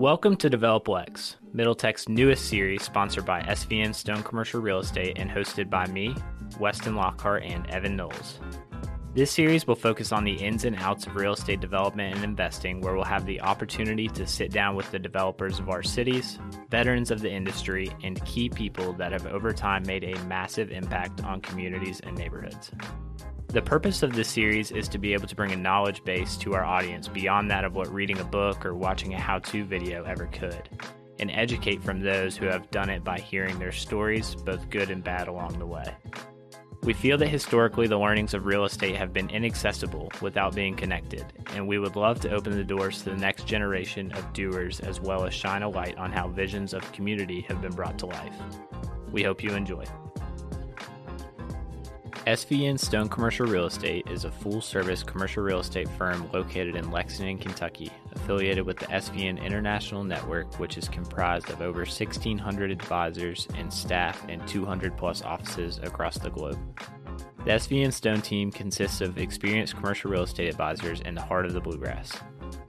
Welcome to Develop Lex, Middle Tech's newest series sponsored by SVN Stone Commercial Real Estate and hosted by me, Weston Lockhart, and Evan Knowles. This series will focus on the ins and outs of real estate development and investing, where we'll have the opportunity to sit down with the developers of our cities, veterans of the industry, and key people that have over time made a massive impact on communities and neighborhoods. The purpose of this series is to be able to bring a knowledge base to our audience beyond that of what reading a book or watching a how to video ever could, and educate from those who have done it by hearing their stories, both good and bad, along the way. We feel that historically the learnings of real estate have been inaccessible without being connected, and we would love to open the doors to the next generation of doers as well as shine a light on how visions of community have been brought to life. We hope you enjoy. SVN Stone Commercial Real Estate is a full service commercial real estate firm located in Lexington, Kentucky, affiliated with the SVN International Network, which is comprised of over 1,600 advisors and staff in 200 plus offices across the globe. The SVN Stone team consists of experienced commercial real estate advisors in the heart of the bluegrass.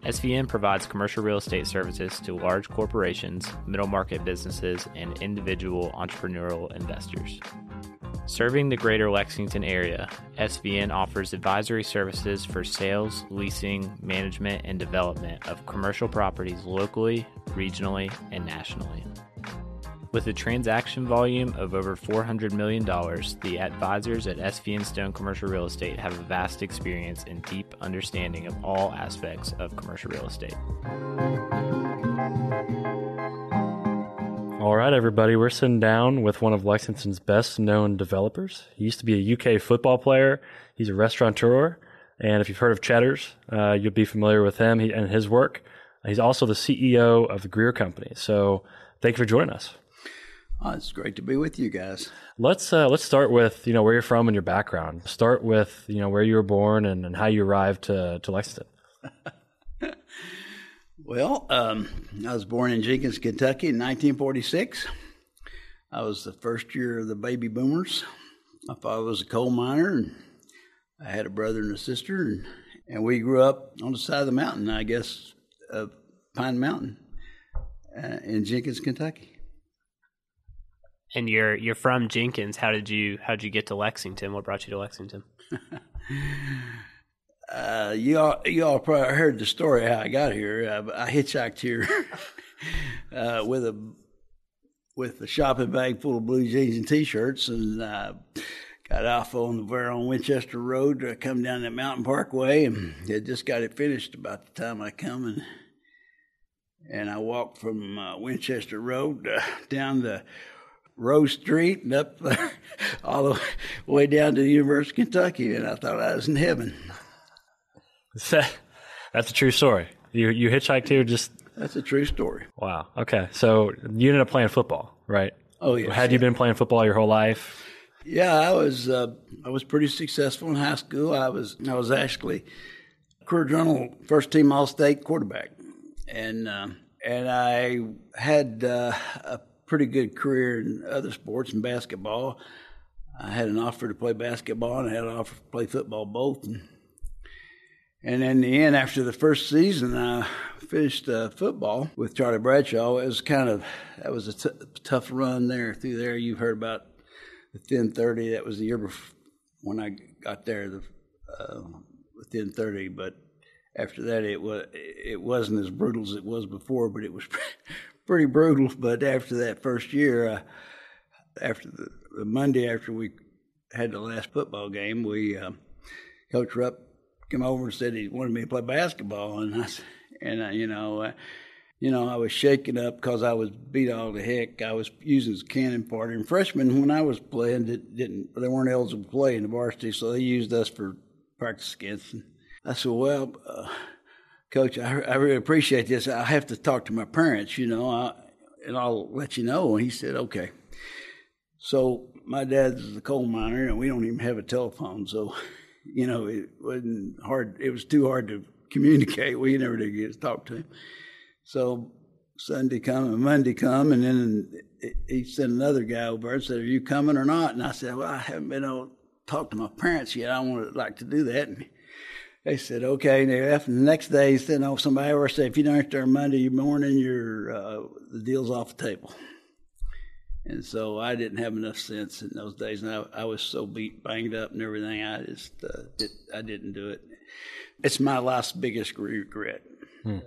SVN provides commercial real estate services to large corporations, middle market businesses, and individual entrepreneurial investors. Serving the greater Lexington area, SVN offers advisory services for sales, leasing, management, and development of commercial properties locally, regionally, and nationally. With a transaction volume of over $400 million, the advisors at SVN Stone Commercial Real Estate have a vast experience and deep understanding of all aspects of commercial real estate. All right, everybody, we're sitting down with one of Lexington's best known developers. He used to be a UK football player, he's a restaurateur, and if you've heard of Cheddar's, uh, you'll be familiar with him and his work. He's also the CEO of the Greer Company. So thank you for joining us. Oh, it's great to be with you guys. Let's uh, let's start with you know where you're from and your background. Start with you know where you were born and, and how you arrived to to Lexington. Well, um, I was born in Jenkins, Kentucky in 1946. I was the first year of the baby boomers. My father was a coal miner, and I had a brother and a sister, and, and we grew up on the side of the mountain, I guess, of Pine Mountain uh, in Jenkins, Kentucky. And you're you're from Jenkins. How did you how did you get to Lexington? What brought you to Lexington? Uh, you all, you all probably heard the story how I got here. Uh, I hitchhiked here uh, with a with a shopping bag full of blue jeans and t-shirts, and uh, got off on the very on Winchester Road to come down that Mountain Parkway, and had just got it finished about the time I come and. And I walked from uh, Winchester Road uh, down the Rose Street and up all the way down to the University of Kentucky, and I thought I was in heaven. That's a true story. You you hitchhiked here just. That's a true story. Wow. Okay. So you ended up playing football, right? Oh yeah. Had you been playing football your whole life? Yeah, I was. Uh, I was pretty successful in high school. I was. I was actually Courier Journal first team All State quarterback, and uh, and I had uh, a pretty good career in other sports and basketball. I had an offer to play basketball and I had an offer to play football both. And and in the end, after the first season, I finished uh, football with Charlie Bradshaw. It was kind of that was a t- tough run there through there. You've heard about the thin thirty. That was the year before when I got there. The uh, thin thirty, but after that, it was it wasn't as brutal as it was before, but it was pretty brutal. But after that first year, uh, after the, the, Monday after we had the last football game, we uh, Coach Rupp came over and said he wanted me to play basketball, and I and I, you know. Uh, you know, I was shaken up because I was beat all the heck. I was using as cannon fodder. And freshmen, when I was playing, didn't, didn't they weren't eligible to play in the varsity, so they used us for practice against. And I said, "Well, uh, coach, I, I really appreciate this. I have to talk to my parents, you know, I, and I'll let you know." And he said, "Okay." So my dad's a coal miner, and we don't even have a telephone, so you know, it wasn't hard. It was too hard to communicate. We never did get to talk to him. So Sunday come and Monday come, and then he sent another guy over and said, "Are you coming or not?" And I said, "Well, I haven't been able to talk to my parents yet. I to like to do that." And they said, okay. And after the next day, they said, no, somebody ever said, if you don't there Monday morning, your uh, the deal's off the table. And so I didn't have enough sense in those days, and I, I was so beat, banged up, and everything. I just, uh, it, I didn't do it. It's my life's biggest regret. Hmm.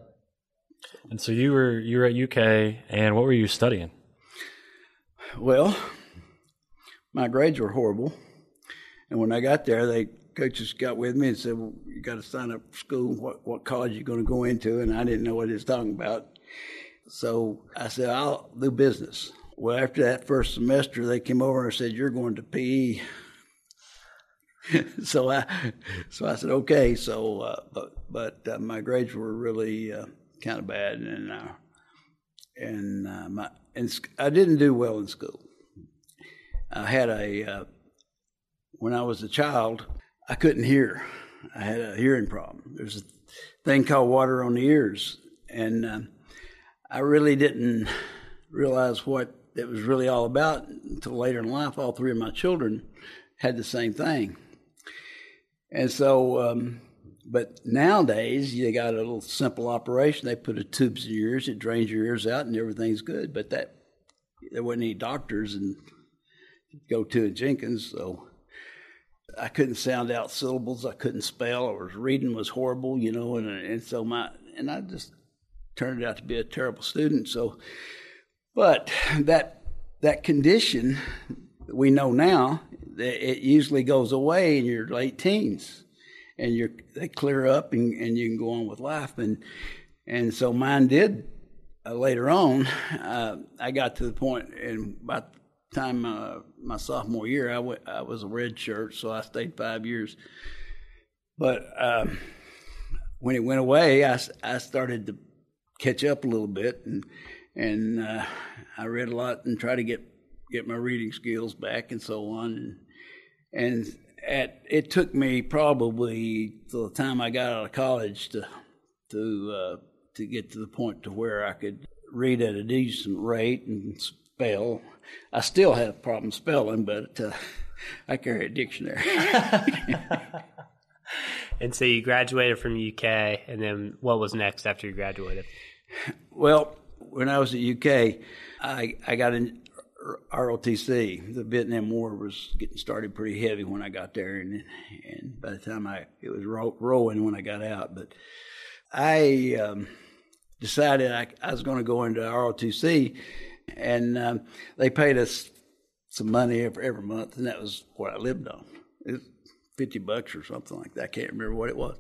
And so you were you were at UK, and what were you studying? Well, my grades were horrible, and when I got there, they coaches got with me and said, well, "You got to sign up for school. What what college you going to go into?" And I didn't know what he was talking about, so I said, "I'll do business." Well, after that first semester, they came over and said, "You're going to PE." so I, so I said, "Okay." So, uh, but but uh, my grades were really uh, kind of bad, and uh, and uh, my and I didn't do well in school. I had a uh, when I was a child, I couldn't hear. I had a hearing problem. There's a thing called water on the ears, and I really didn't realize what it was really all about until later in life. All three of my children had the same thing. And so, um, but nowadays, you got a little simple operation. They put a tubes in your ears, it drains your ears out, and everything's good. But that, there wasn't any doctors and go to in Jenkins, so I couldn't sound out syllables. I couldn't spell. I was reading was horrible, you know, and and so my and I just turned out to be a terrible student. So but that that condition we know now it usually goes away in your late teens, and you they clear up and, and you can go on with life. And and so mine did uh, later on. Uh, I got to the and in about the time uh, my sophomore year, I, w- I was a red shirt, so I stayed five years. But um, when it went away, I, I started to catch up a little bit and and uh, I read a lot and tried to get get my reading skills back and so on. And, and at it took me probably till the time I got out of college to to uh, to get to the point to where I could read at a decent rate and spell. I still have problems spelling, but uh, I carry a dictionary. and so you graduated from UK, and then what was next after you graduated? Well, when I was at UK, I I got in ROTC. The Vietnam War was getting started pretty heavy when I got there, and and by the time I it was ro- rolling when I got out. But I um, decided I, I was going to go into ROTC, and um, they paid us some money every, every month, and that was what I lived on. It fifty bucks or something like that. I can't remember what it was,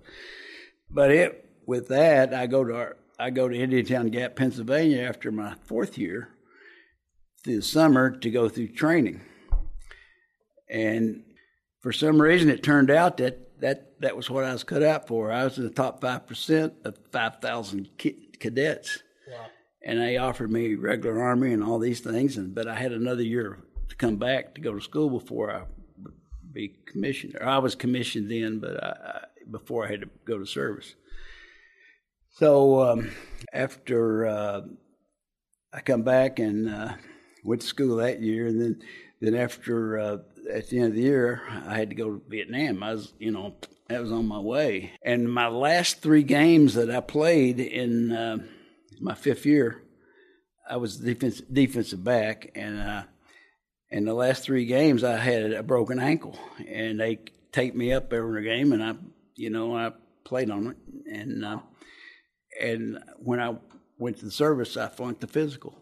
but it with that I go to I go to Indiantown Gap, Pennsylvania after my fourth year through the summer to go through training. And for some reason, it turned out that that, that was what I was cut out for. I was in the top 5% of 5,000 cadets. Wow. And they offered me regular Army and all these things. And, but I had another year to come back to go to school before I be commissioned. Or I was commissioned then, but I, I, before I had to go to service. So um, after uh, I come back and uh, went to school that year, and then then after uh, at the end of the year, I had to go to Vietnam. I was, you know, I was on my way. And my last three games that I played in uh, my fifth year, I was defense, defensive back, and uh, in the last three games, I had a broken ankle, and they taped me up every game, and I, you know, I played on it, and uh, and when I went to the service, I flunked the physical,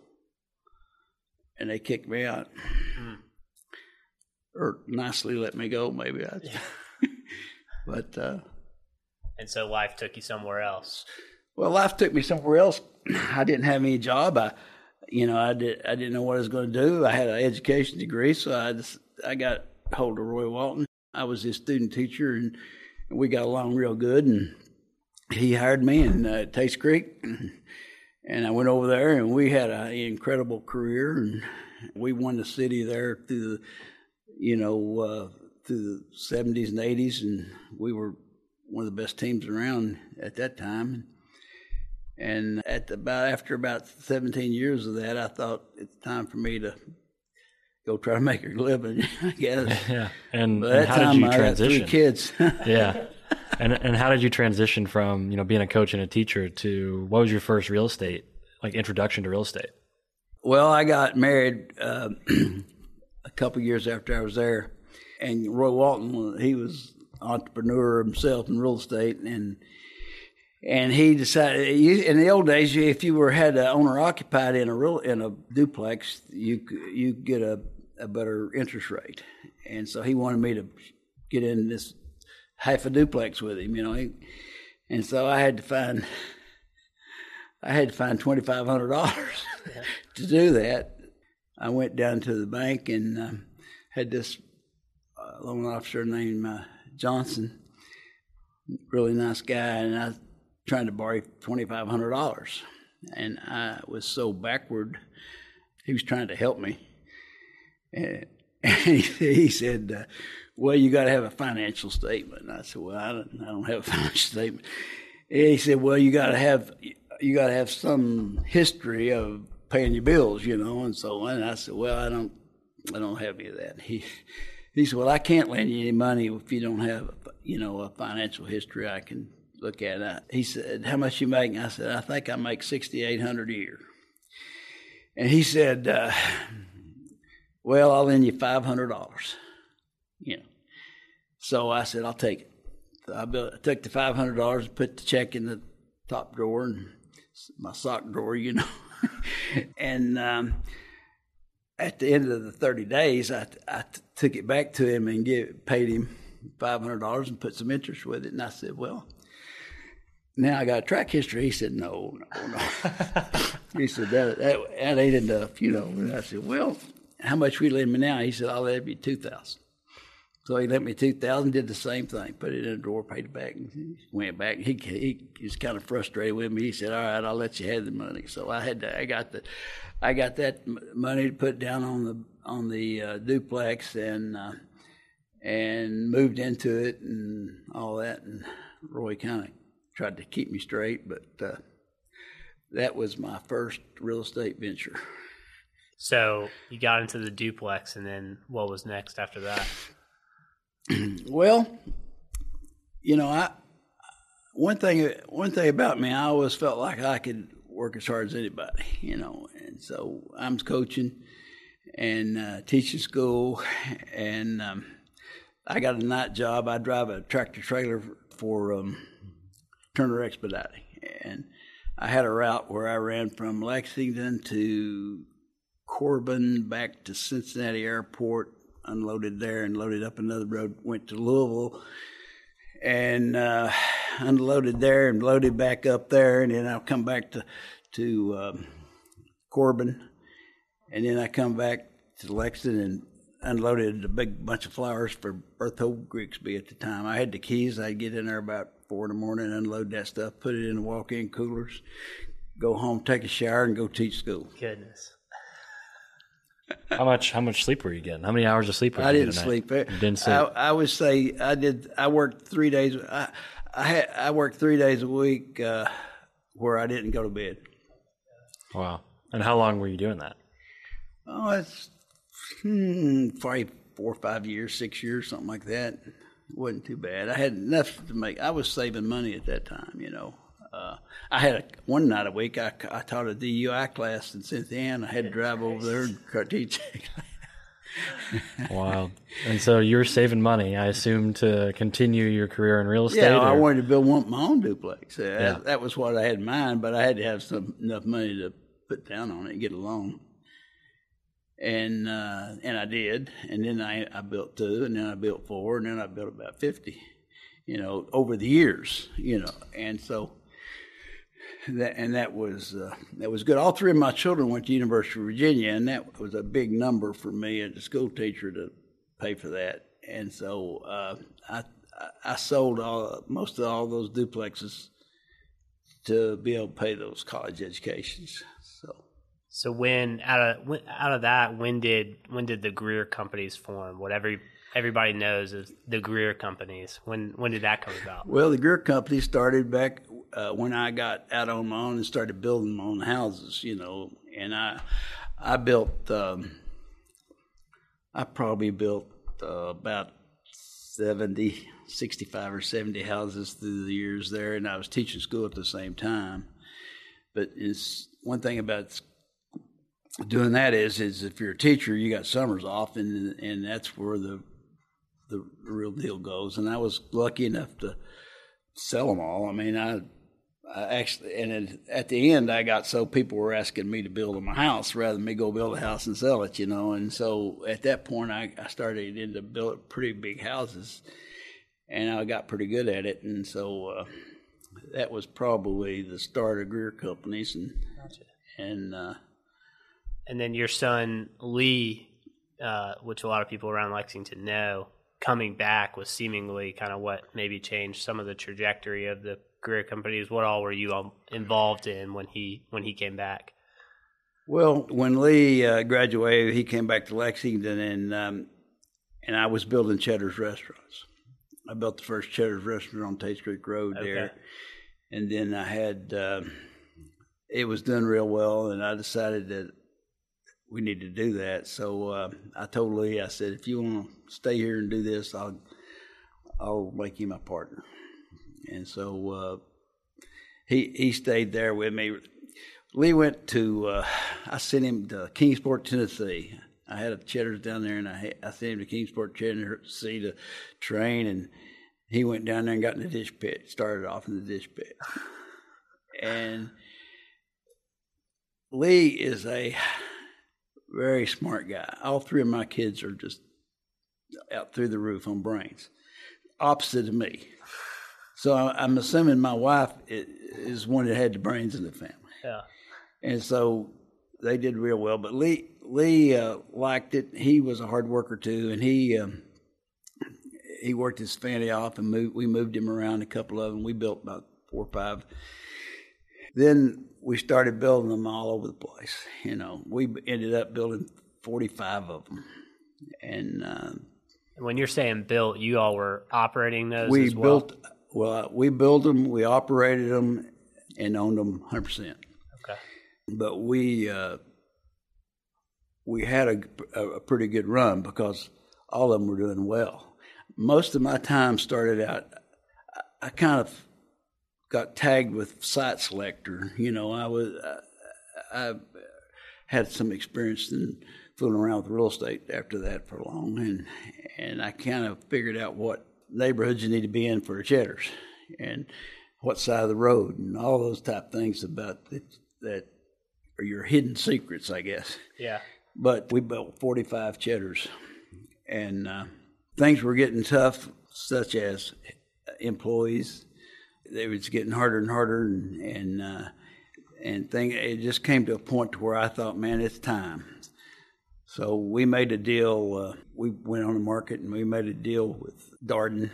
and they kicked me out, mm. or nicely let me go. Maybe I, yeah. but uh, and so life took you somewhere else. Well, life took me somewhere else. I didn't have any job. I, you know, I did. I didn't know what I was going to do. I had an education degree, so I just I got hold of Roy Walton. I was his student teacher, and, and we got along real good. And he hired me in uh, Tates Creek, and I went over there, and we had an incredible career, and we won the city there through the, you know, uh, through the '70s and '80s, and we were one of the best teams around at that time. And at about after about 17 years of that, I thought it's time for me to go try to make a living. I guess. Yeah. And, and how time, did you transition? I had three kids. yeah. And and how did you transition from you know being a coach and a teacher to what was your first real estate like introduction to real estate? Well, I got married uh, a couple years after I was there, and Roy Walton he was entrepreneur himself in real estate, and and he decided in the old days if you were had an owner occupied in a real in a duplex, you you get a, a better interest rate, and so he wanted me to get in this half a duplex with him, you know, he, and so I had to find. I had to find twenty five hundred dollars to do that. I went down to the bank and uh, had this uh, loan officer named uh, Johnson, really nice guy, and I trying to borrow twenty five hundred dollars, and I was so backward. He was trying to help me, and, and he, he, said, uh, "Well, you got to have a financial statement." And I said, "Well, I don't, I don't have a financial statement." And he said, "Well, you got to have." you got to have some history of paying your bills, you know. And so on. and I said, well, I don't, I don't have any of that. He, he said, well, I can't lend you any money if you don't have, you know, a financial history I can look at. I, he said, how much you make? I said, I think I make sixty eight hundred a year. And he said, uh, well, I'll lend you five hundred dollars. You know. So I said, I'll take it. So I, built, I took the five hundred dollars, and put the check in the top drawer, and my sock drawer, you know. and um, at the end of the 30 days, I, I t- took it back to him and give, paid him $500 and put some interest with it. And I said, well, now I got a track history. He said, no, no, no. he said, that, that, that ain't enough, you know. And I said, well, how much you lend me now? He said, I'll lend you 2000 so he lent me two thousand, did the same thing, put it in a drawer, paid it back, and went back. He he was kind of frustrated with me. He said, "All right, I'll let you have the money." So I had to, I got the, I got that money to put down on the on the uh, duplex and uh, and moved into it and all that. And Roy kind of tried to keep me straight, but uh, that was my first real estate venture. So you got into the duplex, and then what was next after that? well, you know, I one thing one thing about me, I always felt like I could work as hard as anybody, you know, and so I'm coaching and uh, teaching school, and um, I got a night job. I drive a tractor trailer for um, Turner Expediting, and I had a route where I ran from Lexington to Corbin back to Cincinnati Airport unloaded there and loaded up another road, went to Louisville and uh, unloaded there and loaded back up there. And then I'll come back to, to um, Corbin. And then I come back to Lexington and unloaded a big bunch of flowers for Berthold Grigsby at the time. I had the keys. I'd get in there about four in the morning, unload that stuff, put it in the walk-in coolers, go home, take a shower, and go teach school. Goodness how much how much sleep were you getting? How many hours of sleep? Were you getting? I didn't sleep. You didn't sleep. I, I, would say I did. I worked three days. I I, had, I worked three days a week uh, where I didn't go to bed. Wow! And how long were you doing that? Oh, it's hmm, probably four or five years, six years, something like that. It wasn't too bad. I had enough to make. I was saving money at that time, you know. Uh, I had a, one night a week. I, I taught a DUI class in Cynthiana. I had to drive over there and teach. wow! And so you're saving money, I assume, to continue your career in real estate. Yeah, or? I wanted to build one, my own duplex. Uh, yeah. that was what I had in mind, but I had to have some enough money to put down on it and get a loan. And uh, and I did, and then I, I built two, and then I built four, and then I built about fifty. You know, over the years. You know, and so that, and that was uh, that was good. All three of my children went to University of Virginia, and that was a big number for me as a school teacher to pay for that. And so uh, I I sold all most of all those duplexes to be able to pay those college educations. So. So when out of out of that, when did when did the Greer companies form? Whatever everybody knows is the Greer companies. When when did that come about? Well, the Greer company started back uh, when I got out on my own and started building my own houses. You know, and I I built um, I probably built uh, about 70, 65 or 70 houses through the years there, and I was teaching school at the same time. But it's one thing about doing that is is if you're a teacher, you got summers off, and and that's where the the real deal goes. And I was lucky enough to sell them all. I mean, I, I actually, and at the end, I got so people were asking me to build them a house rather than me go build a house and sell it, you know. And so at that point, I, I started into build pretty big houses, and I got pretty good at it. And so uh, that was probably the start of Greer Companies, and Gotcha. and uh, And then your son Lee, uh, which a lot of people around Lexington know, coming back was seemingly kind of what maybe changed some of the trajectory of the Greer companies. What all were you involved in when he when he came back? Well, when Lee uh, graduated, he came back to Lexington, and um, and I was building Cheddar's restaurants. I built the first Cheddar's restaurant on Tate Creek Road Okay. there, and then I had uh, it was done real well, and I decided that we need to do that. So uh, I told Lee, I said, if you want to stay here and do this, I'll I'll make you my partner. And so uh, he he stayed there with me. Lee went to. Uh, I sent him to Kingsport, Tennessee. I had a Cheddar's down there, and I I sent him to Kingsport, Tennessee to train, and he went down there and got in the dish pit. Started off in the dish pit, and Lee is a very smart guy. All three of my kids are just out through the roof on brains, opposite of me. So I- I'm assuming my wife is one that had the brains in the family Yeah. and so they did real well. But Lee Lee uh, liked it. He was a hard worker too, and he um, he worked his family off, and moved, we moved him around a couple of them. We built about four or five. Then we started building them all over the place. You know, we ended up building forty five of them, and uh, When you're saying built, you all were operating those we as well. built well. We built them, we operated them, and owned them hundred percent. Okay. but we uh, we had a, a, a pretty good run because all of them were doing well. Most of my time started out. I, I kind of got tagged with site selector. You know, I was I, I had some experience in fooling around with real estate after that for long, and and I kind of figured out what neighborhoods you need to be in for cheddars, and what side of the road, and all those type things about that, that are your hidden secrets, I guess. Yeah. But we built 45 cheddars, and uh, things were getting tough, such as employees. It was getting harder and harder, and and uh, and thing. It just came to a point to where I thought, man, it's time. So we made a deal. Uh, we went on the market and we made a deal with Darden,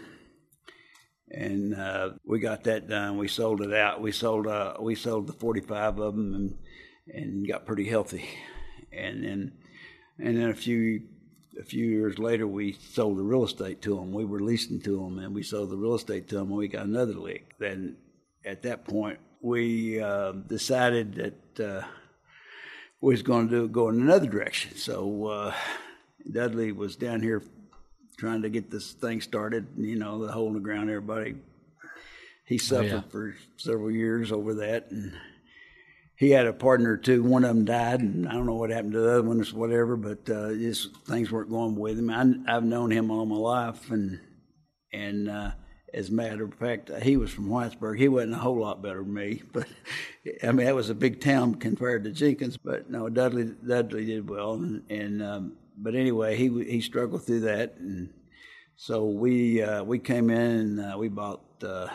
and uh, we got that done. We sold it out. We sold uh, we sold the 45 of them and and got pretty healthy. And then and then a few a few years later, we sold the real estate to them. We were leasing to them, and we sold the real estate to them, and we got another lick. Then at that point, we uh, decided that uh, was going to do go in another direction. So uh, Dudley was down here trying to get this thing started. You know, the hole in the ground. Everybody. He suffered yeah. for several years over that, and he had a partner too. One of them died, and I don't know what happened to the other one or whatever. But uh, just things weren't going with him. I, I've known him all my life, and and uh, as a matter of fact, he was from Whitesburg. He wasn't a whole lot better than me, but I mean that was a big town compared to Jenkins. But no, Dudley Dudley did well, and, and um, but anyway, he he struggled through that, and so we uh, we came in and uh, we bought. Uh,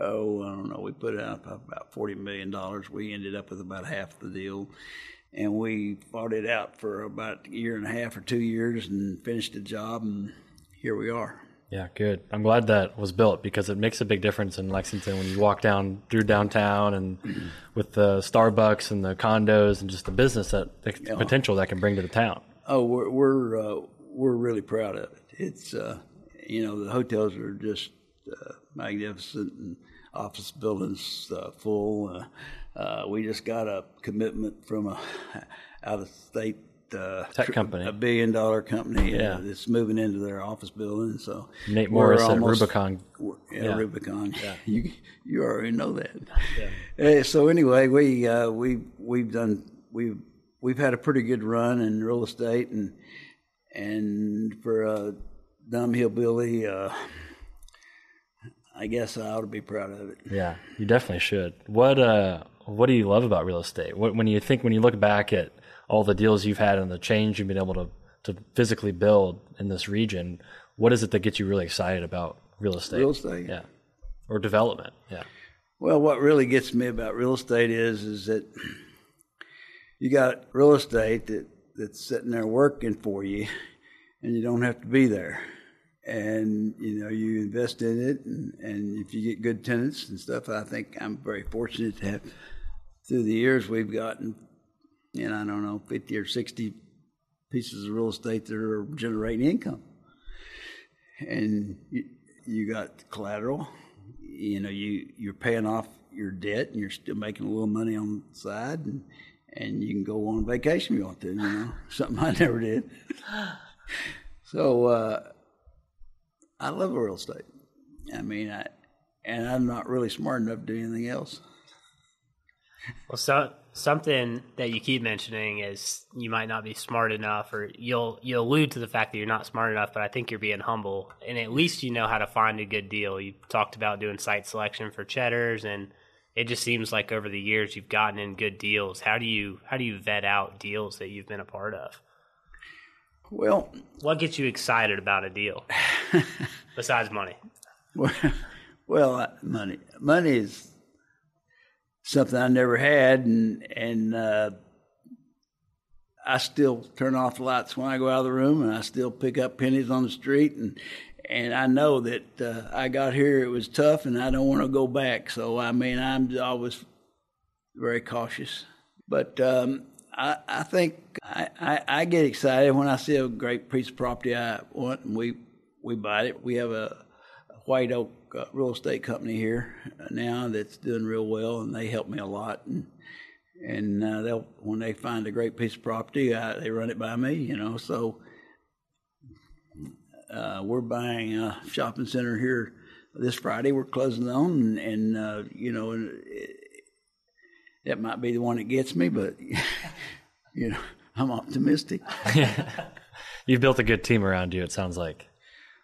oh, I don't know. We put out about forty million dollars. We ended up with about half the deal, and we fought it out for about a year and a half or two years, and finished the job, and here we are. Yeah, good. I'm glad that was built because it makes a big difference in Lexington when you walk down through downtown and with the Starbucks and the condos and just the business that the potential that can bring to the town. Oh, we're we're uh, we're really proud of it. It's uh, you know the hotels are just uh, magnificent and office buildings uh, full. Uh, uh, we just got a commitment from a out of state uh, Tech company. a billion dollar company Yeah. uh, that's moving into their office building. So Nate Morris at almost- Rubicon. Yeah, Yeah. Rubicon. You you already know that. Uh, so anyway, we uh, we we've done we've we've had a pretty good run in real estate and and for a dumb hillbilly, uh, I guess I ought to be proud of it. Yeah, you definitely should. What uh, what do you love about real estate? What, when you think when you look back at all the deals you've had and the change you've been able to to physically build in this region, what is it that gets you really excited about real estate? Real estate. yeah, or development. Yeah, Well, what really gets me about real estate is is that you got real estate that that's sitting there working for you, and you don't have to be there. And you know you invest in it, and, and if you get good tenants and stuff, I think I'm very fortunate to have. Through the years, we've gotten, you know, I don't know, fifty or sixty pieces of real estate that are generating income, and you, you got collateral you know you you're paying off your debt and you're still making a little money on the side and and you can go on vacation if you want to you know something i never did. So uh i love real estate. I mean i and i'm not really smart enough to do anything else. Well, so something that you keep mentioning is you might not be smart enough, or you'll you allude to the fact that you're not smart enough. But I think you're being humble, and at least you know how to find a good deal. You talked about doing site selection for cheddars, and it just seems like over the years you've gotten in good deals. How do you how do you vet out deals that you've been a part of? well What gets you excited about a deal besides money? Well, well, uh, money. Money is something I never had, and and uh, I still turn off the lights when I go out of the room, and I still pick up pennies on the street, and and I know that uh, I got here. It was tough, and I don't want to go back. So I mean, I'm always very cautious, but. Um, I, I think I, I, I get excited when I see a great piece of property I want and we we buy it. We have a, White Oak real estate company here now that's doing real well, and they help me a lot. And and uh, they'll when they find a great piece of property, uh, they run it by me. You know, so uh, we're buying a shopping center here this Friday. We're closing on, and, and uh, you know, and it, that might be the one that gets me, but you know, I'm optimistic. you've built a good team around you. It sounds like.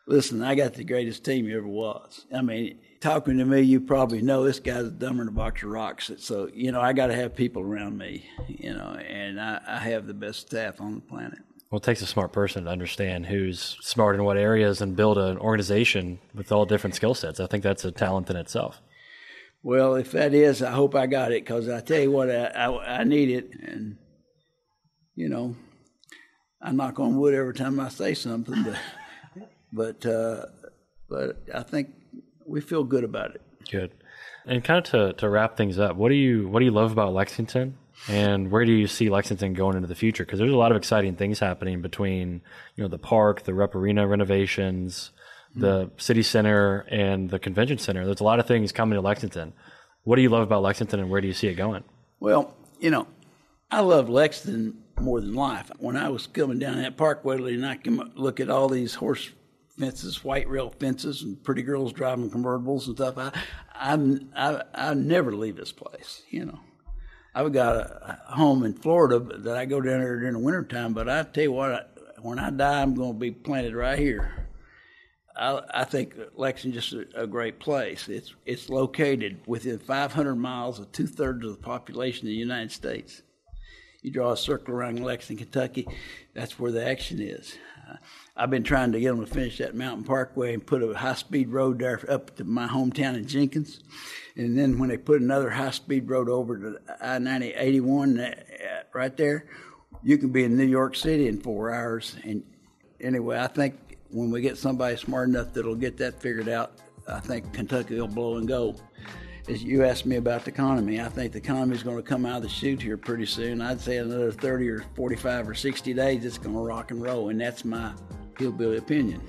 Listen, I got the greatest team you ever was. I mean, talking to me, you probably know this guy's dumber than a box of rocks. So, you know, I got to have people around me, you know, and I, I have the best staff on the planet. Well, it takes a smart person to understand who's smart in what areas and build an organization with all different skill sets. I think that's a talent in itself. Well, if that is, I hope I got it because I tell you what, I, I, I need it. And, you know, I knock on wood every time I say something, but, but, uh, but I think we feel good about it. Good. And kind of to, to wrap things up, what do you what do you love about Lexington, and where do you see Lexington going into the future? Because there's a lot of exciting things happening between you know the park, the Rupp Arena renovations, the city center, and the convention center. There's a lot of things coming to Lexington. What do you love about Lexington, and where do you see it going? Well, you know, I love Lexington more than life. When I was coming down that parkway and I can look at all these horse fences, white rail fences, and pretty girls driving convertibles and stuff, I, I, I, I never leave this place, you know. I've got a home in Florida that I go down there during the wintertime, but I tell you what, I, when I die, I'm going to be planted right here. I, I think Lexington's just a, a great place. It's it's located within 500 miles of two thirds of the population of the United States. You draw a circle around Lexington, Kentucky, that's where the action is. Uh, I've been trying to get them to finish that Mountain Parkway and put a high speed road there up to my hometown in Jenkins. And then when they put another high speed road over to I 90 81 uh, right there, you can be in New York City in four hours. And anyway, I think when we get somebody smart enough that'll get that figured out, I think Kentucky will blow and go you asked me about the economy. I think the economy is going to come out of the chute here pretty soon. I'd say another 30 or 45 or 60 days, it's going to rock and roll. And that's my hillbilly opinion.